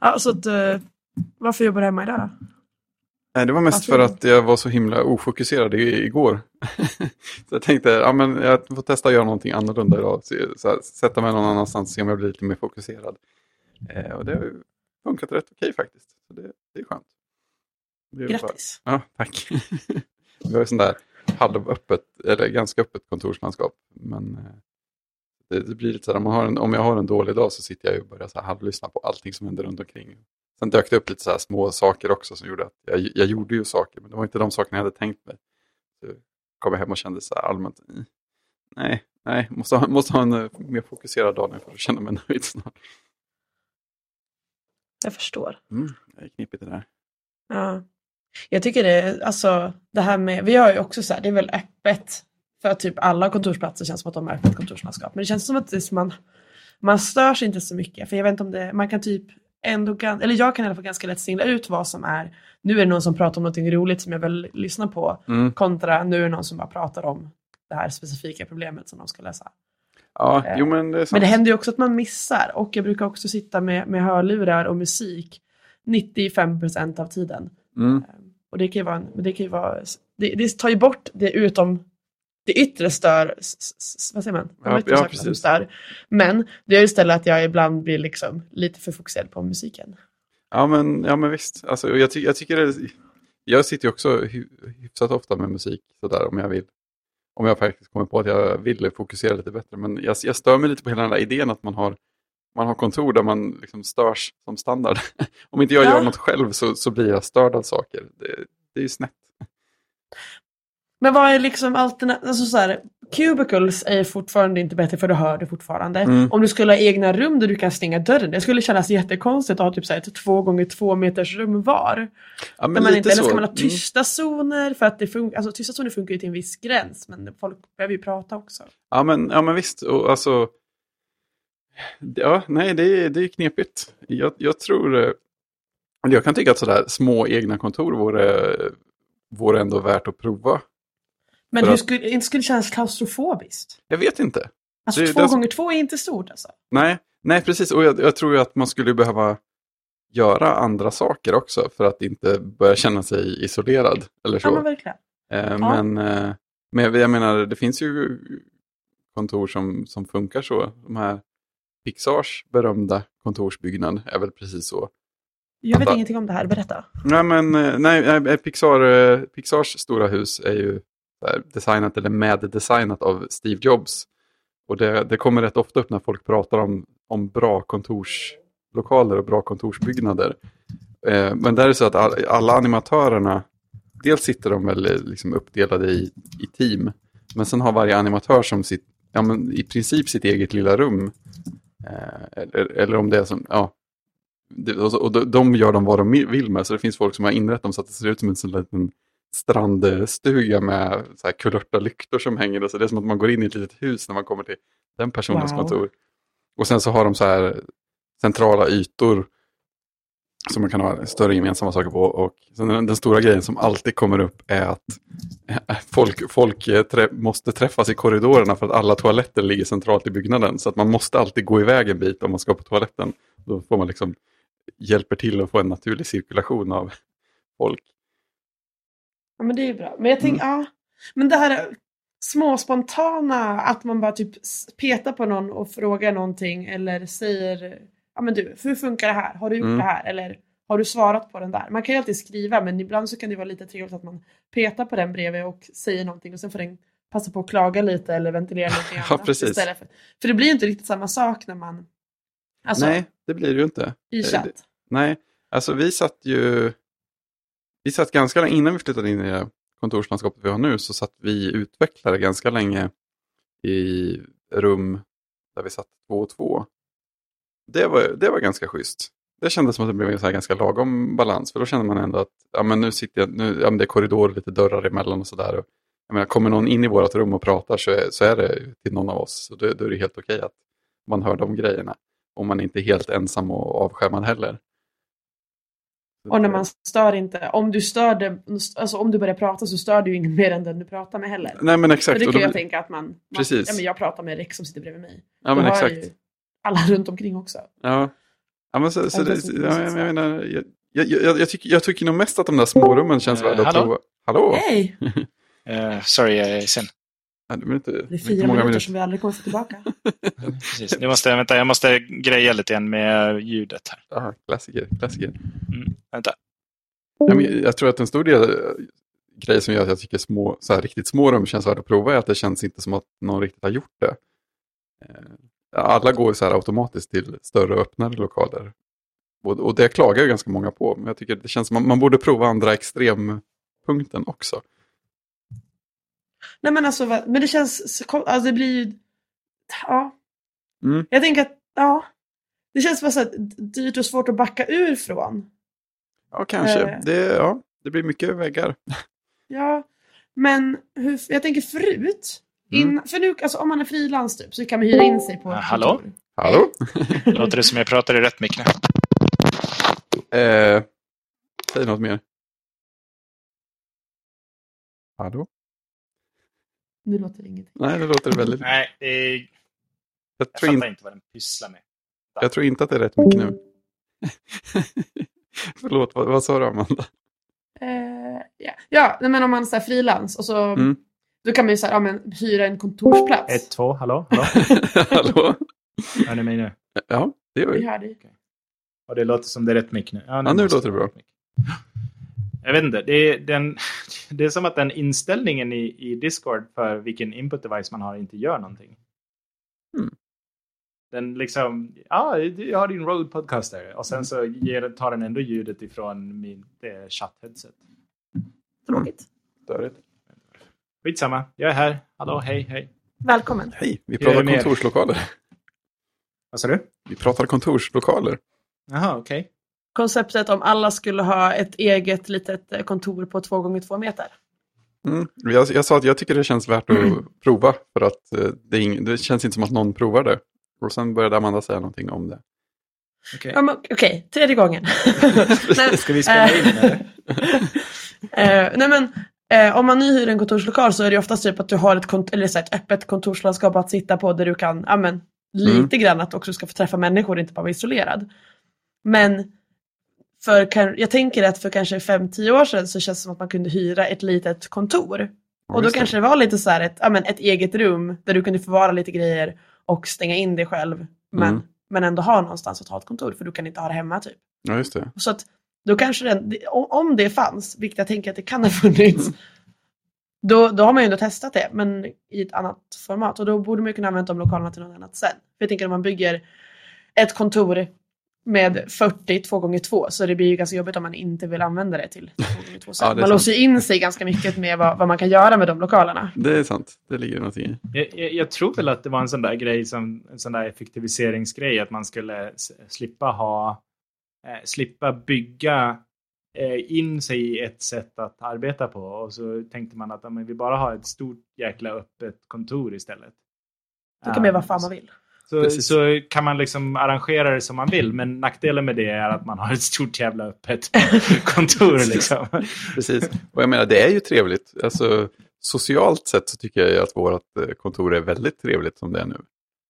Ja, så att, eh, varför jobbar du hemma idag då? Det var mest för att jag var så himla ofokuserad igår. så jag tänkte, ja men jag får testa att göra någonting annorlunda idag. Så, så här, sätta mig någon annanstans och se om jag blir lite mer fokuserad. Eh, och det har funkat rätt okej faktiskt. Så det, det är skönt. Det är bara- Grattis. Ja, tack. Vi har ju sån där halvöppet, eller ganska öppet kontorslandskap. Men eh, det, det blir lite så här, om, en, om jag har en dålig dag så sitter jag och börjar så här halvlyssna på allting som händer runt omkring. Sen dök det upp lite så här små saker också som gjorde att jag, jag gjorde ju saker, men det var inte de sakerna jag hade tänkt mig. Så kom jag hem och kände så här allmänt, "Mm, nej, nej, måste ha, måste ha en eh, mer fokuserad dag nu för att känna mig nöjd snart. Jag förstår. Mm, det är knepigt det där. Ja. Jag tycker det, alltså det här med, vi har ju också så här, det är väl öppet för typ alla kontorsplatser känns som att de har öppet kontorslandskap. Men det känns som att är man, man störs inte så mycket. För jag vet inte om det, man kan typ ändå, eller jag kan i alla fall ganska lätt singla ut vad som är, nu är det någon som pratar om någonting roligt som jag vill lyssna på, Mm. kontra nu är det någon som bara pratar om det här specifika problemet som de ska lösa. Ja, Eh, jo men det är sant. Men det händer ju också att man missar och jag brukar också sitta med, med hörlurar och musik 95% av tiden. Mm. Och det kan ju vara, en- det kan ju vara, det, det tar ju bort det utom det yttre stör, vad säger man? De Ja, yttre ja, sakerna som stör. Men det gör istället att jag ibland blir liksom lite för fokuserad på musiken. Ja men, ja, men visst. Alltså, jag, ty jag tycker det, jag sitter ju också hy hyfsat ofta med musik sådär om jag vill. Om jag faktiskt kommer på att jag vill fokusera lite bättre. Men jag, jag stör mig lite på hela den där idén att man har, man har kontor där man liksom störs som standard. om inte jag Ja. gör något själv så, så blir jag störd av saker. Det, det är ju snett. Men vad är liksom alternativ, alltså så här, cubicles är fortfarande inte bättre för du hör det fortfarande. Mm. Om du skulle ha egna rum där du kan stänga dörren, det skulle kännas jättekonstigt att ha typ så här ett två gånger två meters rum var. Ja, men man inte, eller ska man ha Mm. tysta zoner? För att det funkar, alltså tysta zoner funkar ju till en viss gräns, men folk behöver ju prata också. Ja men, ja, men visst, och alltså... Ja, nej, det är, det är knepigt. Jag, jag tror... eh, Jag kan tycka att sådär små egna kontor vore, vore ändå värt att prova. Men hur att- skulle, inte skulle det kännas klaustrofobiskt? Jag vet inte. Alltså Det- två det- gånger två är inte stort alltså. Nej, nej precis. Och jag, jag tror ju att man skulle behöva göra andra saker också för att inte börja känna sig isolerad. Eller så. Ja men verkligen. Eh, Men, eh, men jag menar, det finns ju kontor som, som funkar så. De här Pixars berömda kontorsbyggnad är väl precis så. Jag vet ingenting om det här, berätta. Nej, men eh, nej, nej, Pixar, eh, Pixars stora hus är ju designat eller meddesignat av Steve Jobs. Och det, det kommer rätt ofta upp när folk pratar om, om bra kontorslokaler och bra kontorsbyggnader. Eh, men där är det så att all, alla animatörerna, dels sitter de väl eh, liksom uppdelade i, i team, men sen har varje animatör som sitt, ja, men i princip sitt eget lilla rum. Eh, eller, eller om det är som, ja, det, och, så- och de- de gör de vad de vill med, så det finns folk som har inrett dem så att det ser ut som en sån liten strandstuga med så här kulörta lyktor som hänger. Och så det är som att man går in i ett litet hus när man kommer till den personens Wow. kontor. Och sen så har de så här centrala ytor som man kan ha större gemensamma saker på. Och den, den stora grejen som alltid kommer upp är att folk, folk eh, trä, måste träffas i korridorerna för att alla toaletter ligger centralt i byggnaden. Så att man måste alltid gå iväg en bit om man ska på toaletten. Då får man liksom hjälper till att få en naturlig cirkulation av folk. Ja men det är ju bra. Men jag tänker, Mm. ja. Men det här små spontana, att man bara typ petar på någon och frågar någonting eller säger, ja men du, hur funkar det här? Har du gjort Mm. det här? Eller har du svarat på den där? Man kan ju alltid skriva men ibland så kan det vara lite trevligt att man petar på den bredvid och säger någonting och sen får den passa på att klaga lite eller ventilera någonting Ja, annat precis. istället. För, för det blir ju inte riktigt samma sak när man, alltså Nej, det blir det ju inte. i det- chatt. Nej, alltså vi satt ju... Vi satt ganska länge, innan vi flyttade in i kontorslandskapet vi har nu, så satt vi utvecklare ganska länge i rum där vi satt två och två. Det var, det var ganska schysst. Det kändes som att det blev en så här ganska lagom balans, för då kände man ändå att ja, men nu sitter jag, nu, ja, men det är korridor och lite dörrar emellan och sådär. Kommer någon in i vårt rum och pratar så är, så är det till någon av oss. Så då, då är det helt okej att man hör de grejerna. Om man inte är helt ensam och avskärmad heller. Och när man stör inte, om du stör det, alltså om du börjar prata så stör du ju ingen mer än den du pratar med heller. Nej men För exakt. det och kan då jag tänka att man, man Precis. Ja, men jag pratar med Rex som sitter bredvid mig. ja men Då exakt. ju alla runt omkring också. Ja. Ja, men så, så det det, ja, jag, jag, menar, jag, jag, jag, jag, tycker, jag tycker nog mest att de där smårummen känns Eh, värda att hallå? prova. Hallå? Hej! Eh, sorry, jag är sen. Nej, det är inte, Det är inte fyra många minuter som vi aldrig kommer få tillbaka. Precis. Jag, måste, vänta, jag måste greja lite igen med ljudet här. Aha, klassiker, klassiker. Mm, vänta. Ja, men jag tror att en stor del eh, grej som gör att jag tycker små, så här riktigt små rum känns värda att prova är att det känns inte som att någon riktigt har gjort det. Eh, Alla går så här automatiskt till större och öppnare lokaler. Och, och det klagar ju ganska många på, men jag tycker det känns som att man, man borde prova andra extrempunkten också. Nej men alltså, men det känns, alltså det blir ju, ja. Mm. Jag tänker att, ja. Det känns bara så här dyrt och svårt att backa ur från. Ja, kanske. Eh. Det, ja, det blir mycket väggar. Ja, men hur, jag tänker förut. Mm. In, för nu, alltså om man är frilans typ, så kan man hyra in sig på Ja, ett hallå? Hallå? Låter det som jag pratar i rätt mick nu? Eh, säg något mer. Hallå? Nu låter det ingenting. Nej, det låter väldigt... Nej, det är, Jag jag tror, in, fattar inte vad den pysslar med. jag tror inte att det är rätt mycket nu. Förlåt, vad, vad sa du Amanda? Eh, ja, ja nej, men om man frilans och så Mm. då kan man ju så här, ja, men, hyra en kontorsplats. Ett, två, hallå? hallå? Hallå? Hör ni mig nu? Ja, det gör Vi vi. hör dig. Och det låter som det är rätt mick nu. Ja, nu måste låter det bra. Jag vet inte, det är, den, det är som att den inställningen i, i Discord för vilken input device man har inte gör någonting. Mm. Den liksom, ja, jag har din Rode podcaster och sen så ger, tar den ändå ljudet ifrån mitt eh, chatt-headset. Tråkigt. Störigt. Skitsamma, jag är här. Hallå, hej, hej. Välkommen. Hej, vi pratar er? kontorslokaler. Vad sa du? Vi pratar kontorslokaler. Jaha, okej. Konceptet om alla skulle ha ett eget litet eh, kontor på två gånger två meter. Mm. Jag, jag sa att jag tycker det känns värt att prova för att eh, det, ing, det känns inte som att någon provar det. Och sen började Amanda säga någonting om det. Okej. Ja, men Okej, tredje gången. nej, Ska vi spela in eller? eh, nej men eh, om man nyhyr en kontorslokal så är det oftast typ att du har ett, kont- eller så här, ett öppet kontorslandskap att sitta på där du kan, ja men lite grann att också ska få träffa människor, inte bara vara isolerad. Men för, jag tänker att för kanske 5-10 år sedan så känns det som att man kunde hyra ett litet kontor. Och då kanske det var lite så här ett, ja, men ett eget rum där du kunde förvara lite grejer och stänga in dig själv. Men, Mm. men ändå ha någonstans att ha ett kontor för du kan inte ha det hemma typ. Ja, just det. Så att då kanske den, det- om- det fanns, vilket jag tänker att det kan ha funnits, då, då har man ju ändå testat det, men i ett annat format. Och då borde man ju kunna använda de lokalerna till något annat sen. För jag tänker om man bygger ett kontor med 40 2 gånger 2 så det blir ju ganska jobbigt om man inte vill använda det till 2 gånger 2 sen. Ja, det är man sant. låser in sig ganska mycket med vad, vad man kan göra med de lokalerna. Det är sant. Det ligger någonting i. Jag, jag, jag tror väl att det var en sån där grej som en sån där effektiviseringsgrej att man skulle slippa ha eh, slippa bygga eh, in sig i ett sätt att arbeta på och så tänkte man att ja, men vi bara har ett stort jäkla öppet kontor istället. Då kan man göra vad fan man vill. Så, Precis. så kan man liksom arrangera det som man vill, men nackdelen med det är att man har ett stort jävla öppet kontor. Liksom. Precis. Och jag menar, det är ju trevligt. Alltså, socialt sett så tycker jag att vårt eh, kontor är väldigt trevligt som det är nu.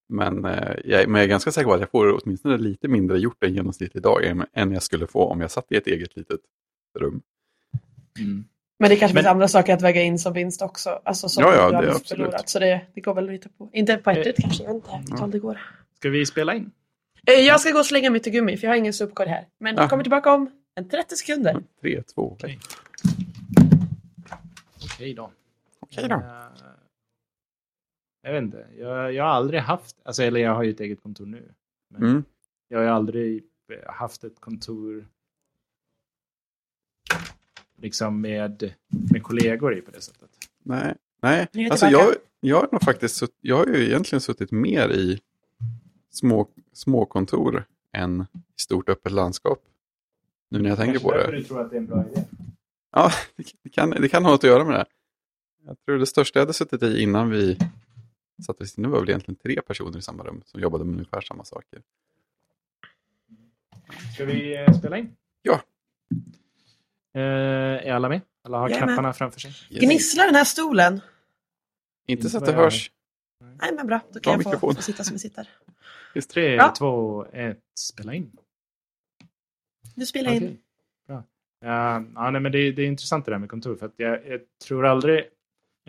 Men, eh, jag, men jag är ganska säker på att jag får åtminstone lite mindre gjort en genomsnittlig dag än, än jag skulle få om jag satt i ett eget litet rum. Mm. Men det kanske Men- finns andra saker att väga in som vinst också. Alltså som Ja, ja, du har det absolut. förlorat. Så det, det går väl lite på. Inte på ett ut kanske, jag vet inte hur tal det går. Ska vi spela in? Eh, Jag ska gå och slänga mitt gummi för jag har ingen subkod här. Men jag Ja. kommer tillbaka om en 30 sekunder. Tre, två, ett. Okej. Okej då. Okej då. Eh, Jag vet inte. Jag, jag har aldrig haft, alltså, eller jag har ju ett eget kontor nu. Men Mm. Jag har aldrig eh, haft ett kontor liksom med, med kollegor i på det sättet. Nej, nej. Alltså jag, jag har nog faktiskt jag har ju egentligen suttit mer i små, små kontor än i stort öppet landskap. Nu när jag tänker på Kanske det. därför du tror att det är en bra idé. Ja, det kan, det kan ha något att göra med det. Jag tror det största jag hade suttit i innan vi satt vid nu var väl egentligen tre personer i samma rum som jobbade med ungefär samma saker. Ska vi eh, spela in? Ja. Eh, är alla med? Alla har Jajamän. knapparna framför sig? Gnisslar den här stolen? Inte så att det jag hörs. Nej men bra, då Ta kan jag få, mikrofon. få sitta som vi sitter. Tre, Ja. två, ett, spela in. Du spelar in. Okej, Bra. Ja, ja, nej, men det, är- det är intressant det där med kontor. För att jag, jag tror aldrig...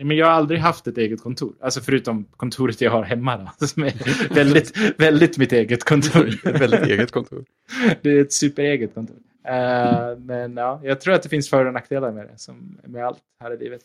Men jag har aldrig haft ett eget kontor. Alltså förutom kontoret jag har hemma. Då, som är väldigt, väldigt mitt eget kontor. Väldigt eget kontor. det är ett supereget kontor. Eh, men ja, jag tror att det finns för och nackdelar med det. Som med allt här i livet.